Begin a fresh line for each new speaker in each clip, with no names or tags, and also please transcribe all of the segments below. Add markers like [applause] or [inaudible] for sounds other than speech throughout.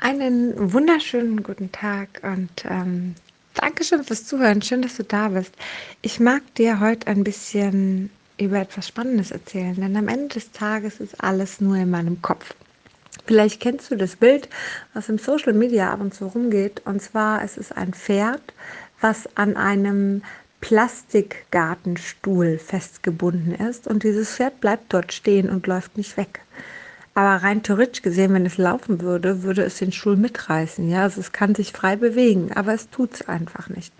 Einen wunderschönen guten Tag und ähm, Dankeschön fürs Zuhören. Schön, dass du da bist. Ich mag dir heute ein bisschen über etwas Spannendes erzählen, denn am Ende des Tages ist alles nur in meinem Kopf. Vielleicht kennst du das Bild, was im Social Media ab und zu rumgeht. Und zwar es ist ein Pferd, was an einem Plastikgartenstuhl festgebunden ist. Und dieses Pferd bleibt dort stehen und läuft nicht weg. Aber rein theoretisch gesehen, wenn es laufen würde, würde es den Stuhl mitreißen. Ja, also es kann sich frei bewegen, aber es tut es einfach nicht.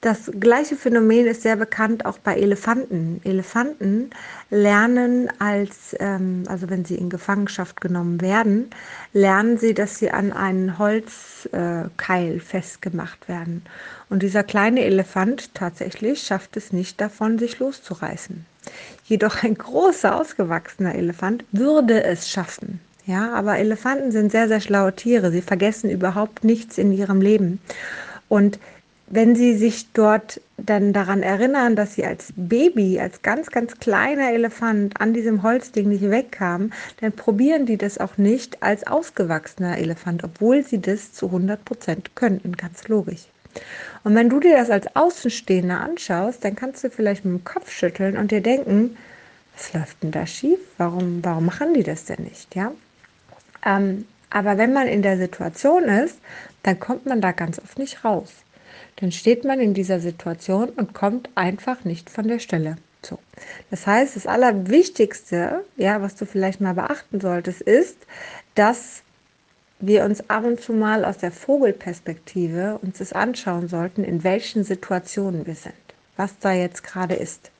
Das gleiche Phänomen ist sehr bekannt auch bei Elefanten. Elefanten lernen als, ähm, also wenn sie in Gefangenschaft genommen werden, lernen sie, dass sie an einen Holzkeil äh, festgemacht werden. Und dieser kleine Elefant tatsächlich schafft es nicht davon, sich loszureißen. Jedoch ein großer, ausgewachsener Elefant würde es schaffen. Ja, aber Elefanten sind sehr, sehr schlaue Tiere. Sie vergessen überhaupt nichts in ihrem Leben. Und wenn sie sich dort dann daran erinnern, dass sie als Baby, als ganz, ganz kleiner Elefant an diesem Holzding nicht wegkamen, dann probieren die das auch nicht als ausgewachsener Elefant, obwohl sie das zu 100 Prozent könnten, ganz logisch. Und wenn du dir das als Außenstehender anschaust, dann kannst du vielleicht mit dem Kopf schütteln und dir denken, was läuft denn da schief? Warum, warum machen die das denn nicht? Ja? Ähm, aber wenn man in der Situation ist, dann kommt man da ganz oft nicht raus. Dann steht man in dieser Situation und kommt einfach nicht von der Stelle. So. Das heißt, das Allerwichtigste, ja, was du vielleicht mal beachten solltest, ist, dass wir uns ab und zu mal aus der Vogelperspektive uns das anschauen sollten, in welchen Situationen wir sind, was da jetzt gerade ist.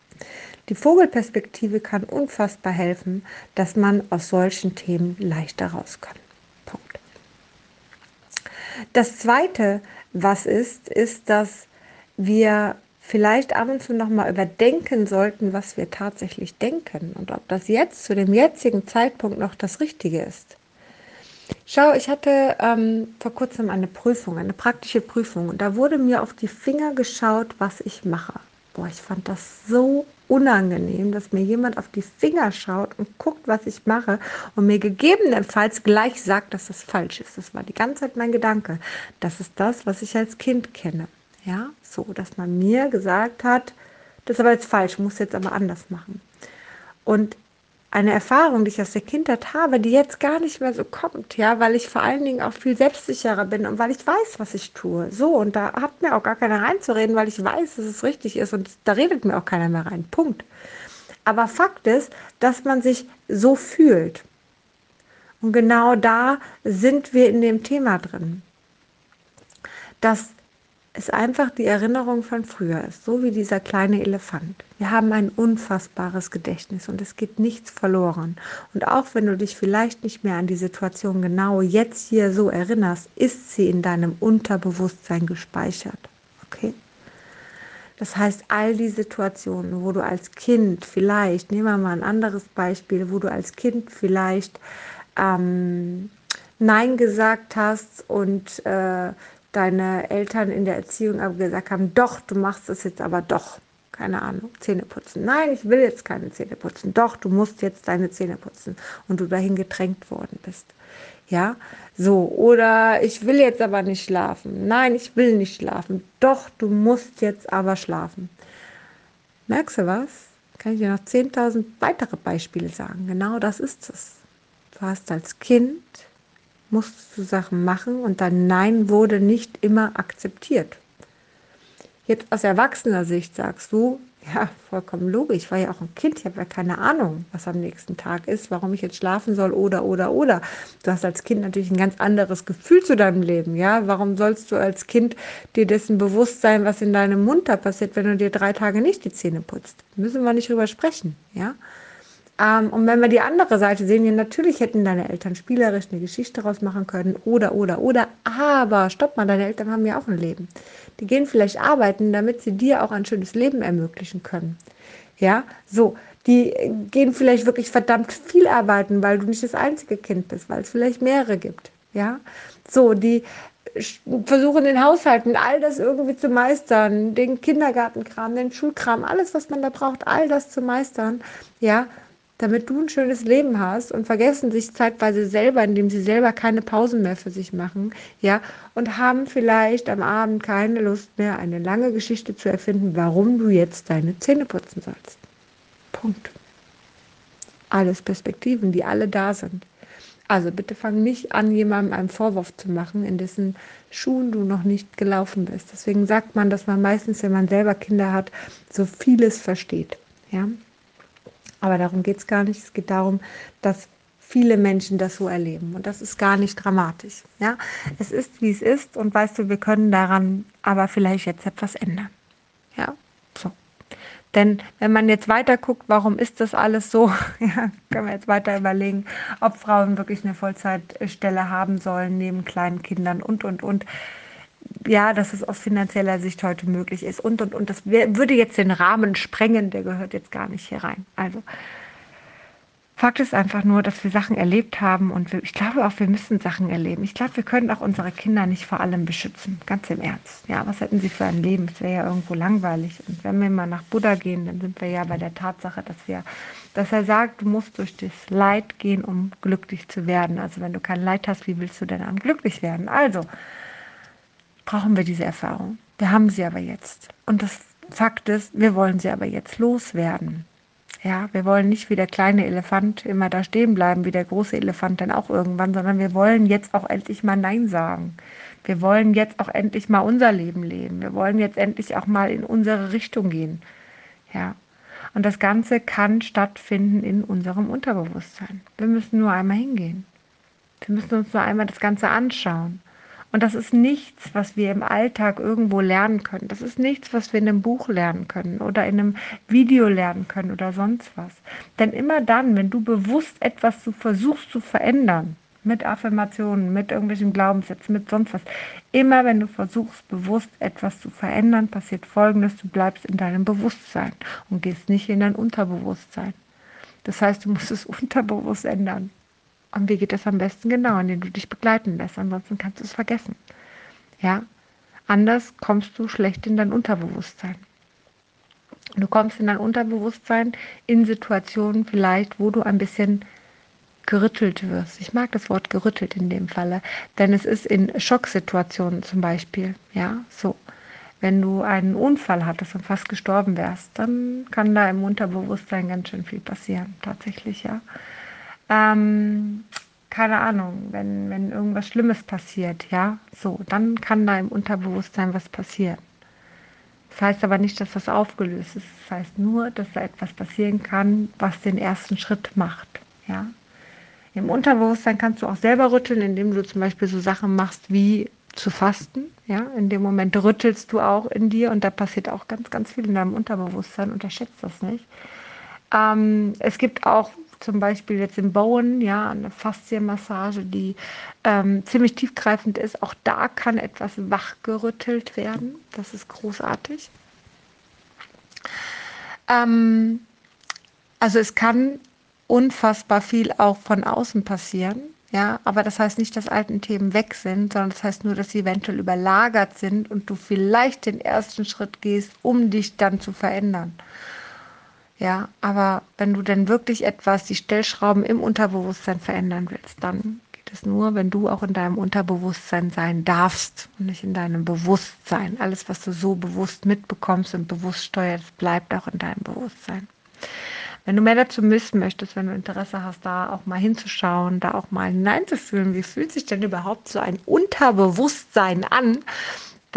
Die Vogelperspektive kann unfassbar helfen, dass man aus solchen Themen leichter rauskommt. Punkt. Das zweite, was ist, ist, dass wir vielleicht ab und zu noch mal überdenken sollten, was wir tatsächlich denken und ob das jetzt zu dem jetzigen Zeitpunkt noch das Richtige ist. Schau, ich hatte ähm, vor kurzem eine Prüfung, eine praktische Prüfung und da wurde mir auf die Finger geschaut, was ich mache. Boah, ich fand das so unangenehm, dass mir jemand auf die Finger schaut und guckt, was ich mache und mir gegebenenfalls gleich sagt, dass das falsch ist. Das war die ganze Zeit mein Gedanke. Das ist das, was ich als Kind kenne. Ja, so, dass man mir gesagt hat, das ist aber jetzt falsch, muss jetzt aber anders machen. Und eine Erfahrung, die ich aus der Kindheit habe, die jetzt gar nicht mehr so kommt, ja, weil ich vor allen Dingen auch viel selbstsicherer bin und weil ich weiß, was ich tue. So, und da hat mir auch gar keiner reinzureden, weil ich weiß, dass es richtig ist und da redet mir auch keiner mehr rein. Punkt. Aber Fakt ist, dass man sich so fühlt. Und genau da sind wir in dem Thema drin. Dass es einfach die Erinnerung von früher ist, so wie dieser kleine Elefant. Wir haben ein unfassbares Gedächtnis und es geht nichts verloren. Und auch wenn du dich vielleicht nicht mehr an die Situation genau jetzt hier so erinnerst, ist sie in deinem Unterbewusstsein gespeichert. Okay? Das heißt, all die Situationen, wo du als Kind vielleicht, nehmen wir mal ein anderes Beispiel, wo du als Kind vielleicht ähm, Nein gesagt hast und äh, deine Eltern in der Erziehung aber gesagt haben, doch, du machst es jetzt aber doch. Keine Ahnung, Zähne putzen. Nein, ich will jetzt keine Zähne putzen. Doch, du musst jetzt deine Zähne putzen und du dahin gedrängt worden bist. Ja, so. Oder ich will jetzt aber nicht schlafen. Nein, ich will nicht schlafen. Doch, du musst jetzt aber schlafen. Merkst du was? Kann ich dir noch 10.000 weitere Beispiele sagen. Genau das ist es. Du hast als Kind musstest du Sachen machen und dein Nein wurde nicht immer akzeptiert. Jetzt aus erwachsener Sicht sagst du, ja, vollkommen logisch, ich war ja auch ein Kind, ich habe ja keine Ahnung, was am nächsten Tag ist, warum ich jetzt schlafen soll oder, oder, oder. Du hast als Kind natürlich ein ganz anderes Gefühl zu deinem Leben, ja. Warum sollst du als Kind dir dessen bewusst sein, was in deinem Mund da passiert, wenn du dir drei Tage nicht die Zähne putzt? Müssen wir nicht drüber sprechen, ja. Ähm, und wenn wir die andere Seite sehen, ja, natürlich hätten deine Eltern spielerisch eine Geschichte daraus machen können oder, oder, oder. Aber stopp mal, deine Eltern haben ja auch ein Leben. Die gehen vielleicht arbeiten, damit sie dir auch ein schönes Leben ermöglichen können. Ja, so. Die gehen vielleicht wirklich verdammt viel arbeiten, weil du nicht das einzige Kind bist, weil es vielleicht mehrere gibt. Ja, so. Die versuchen den Haushalten all das irgendwie zu meistern, den Kindergartenkram, den Schulkram, alles, was man da braucht, all das zu meistern. Ja, damit du ein schönes Leben hast und vergessen sich zeitweise selber, indem sie selber keine Pausen mehr für sich machen, ja, und haben vielleicht am Abend keine Lust mehr, eine lange Geschichte zu erfinden, warum du jetzt deine Zähne putzen sollst. Punkt. Alles Perspektiven, die alle da sind. Also bitte fang nicht an, jemandem einen Vorwurf zu machen, in dessen Schuhen du noch nicht gelaufen bist. Deswegen sagt man, dass man meistens, wenn man selber Kinder hat, so vieles versteht. Ja? Aber darum geht es gar nicht. Es geht darum, dass viele Menschen das so erleben. Und das ist gar nicht dramatisch. Ja? Es ist, wie es ist. Und weißt du, wir können daran aber vielleicht jetzt etwas ändern. Ja, so. Denn wenn man jetzt weiter guckt, warum ist das alles so, [laughs] ja, können wir jetzt weiter überlegen, ob Frauen wirklich eine Vollzeitstelle haben sollen neben kleinen Kindern und, und, und. Ja, dass es aus finanzieller Sicht heute möglich ist und, und, und. Das würde jetzt den Rahmen sprengen, der gehört jetzt gar nicht hier rein. Also, Fakt ist einfach nur, dass wir Sachen erlebt haben und wir, ich glaube auch, wir müssen Sachen erleben. Ich glaube, wir können auch unsere Kinder nicht vor allem beschützen, ganz im Ernst. Ja, was hätten sie für ein Leben? Es wäre ja irgendwo langweilig. Und wenn wir mal nach Buddha gehen, dann sind wir ja bei der Tatsache, dass wir, dass er sagt, du musst durch das Leid gehen, um glücklich zu werden. Also wenn du kein Leid hast, wie willst du denn dann glücklich werden? Also brauchen wir diese Erfahrung. Wir haben sie aber jetzt. Und das Fakt ist, wir wollen sie aber jetzt loswerden. Ja, wir wollen nicht wie der kleine Elefant immer da stehen bleiben, wie der große Elefant dann auch irgendwann, sondern wir wollen jetzt auch endlich mal Nein sagen. Wir wollen jetzt auch endlich mal unser Leben leben. Wir wollen jetzt endlich auch mal in unsere Richtung gehen. Ja. Und das Ganze kann stattfinden in unserem Unterbewusstsein. Wir müssen nur einmal hingehen. Wir müssen uns nur einmal das Ganze anschauen. Und das ist nichts, was wir im Alltag irgendwo lernen können. Das ist nichts, was wir in einem Buch lernen können oder in einem Video lernen können oder sonst was. Denn immer dann, wenn du bewusst etwas zu versuchst zu verändern, mit Affirmationen, mit irgendwelchen Glaubenssätzen, mit sonst was. Immer wenn du versuchst, bewusst etwas zu verändern, passiert Folgendes, du bleibst in deinem Bewusstsein und gehst nicht in dein Unterbewusstsein. Das heißt, du musst es [laughs] unterbewusst ändern. Und wie geht das am besten? Genau, indem du dich begleiten lässt. Ansonsten kannst du es vergessen. Ja, anders kommst du schlecht in dein Unterbewusstsein. Du kommst in dein Unterbewusstsein in Situationen vielleicht, wo du ein bisschen gerüttelt wirst. Ich mag das Wort gerüttelt in dem Falle, denn es ist in Schocksituationen zum Beispiel, ja, so. Wenn du einen Unfall hattest und fast gestorben wärst, dann kann da im Unterbewusstsein ganz schön viel passieren, tatsächlich, ja. Ähm, keine Ahnung, wenn, wenn irgendwas Schlimmes passiert, ja, so, dann kann da im Unterbewusstsein was passieren. Das heißt aber nicht, dass das aufgelöst ist. Das heißt nur, dass da etwas passieren kann, was den ersten Schritt macht, ja. Im Unterbewusstsein kannst du auch selber rütteln, indem du zum Beispiel so Sachen machst wie zu fasten. Ja, in dem Moment rüttelst du auch in dir und da passiert auch ganz, ganz viel in deinem Unterbewusstsein. Unterschätzt das nicht. Ähm, es gibt auch zum Beispiel jetzt im Bauen, ja, eine Faszienmassage, die ähm, ziemlich tiefgreifend ist. Auch da kann etwas wachgerüttelt werden. Das ist großartig. Ähm, also es kann unfassbar viel auch von außen passieren. Ja, aber das heißt nicht, dass alten Themen weg sind, sondern das heißt nur, dass sie eventuell überlagert sind und du vielleicht den ersten Schritt gehst, um dich dann zu verändern. Ja, aber wenn du denn wirklich etwas, die Stellschrauben im Unterbewusstsein verändern willst, dann geht es nur, wenn du auch in deinem Unterbewusstsein sein darfst und nicht in deinem Bewusstsein. Alles, was du so bewusst mitbekommst und bewusst steuerst, bleibt auch in deinem Bewusstsein. Wenn du mehr dazu wissen möchtest, wenn du Interesse hast, da auch mal hinzuschauen, da auch mal hineinzufühlen, wie fühlt sich denn überhaupt so ein Unterbewusstsein an,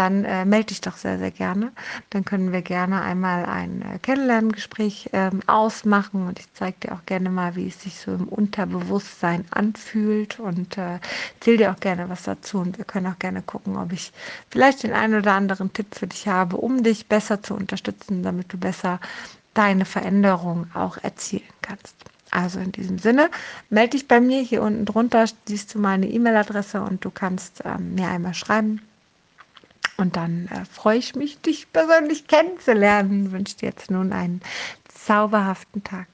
dann äh, melde dich doch sehr, sehr gerne. Dann können wir gerne einmal ein äh, Kennenlerngespräch ähm, ausmachen und ich zeige dir auch gerne mal, wie es sich so im Unterbewusstsein anfühlt und äh, erzähle dir auch gerne was dazu und wir können auch gerne gucken, ob ich vielleicht den einen oder anderen Tipp für dich habe, um dich besser zu unterstützen, damit du besser deine Veränderung auch erzielen kannst. Also in diesem Sinne, melde dich bei mir. Hier unten drunter siehst du meine E-Mail-Adresse und du kannst ähm, mir einmal schreiben und dann äh, freue ich mich, dich persönlich kennenzulernen. Wünsche dir jetzt nun einen zauberhaften Tag.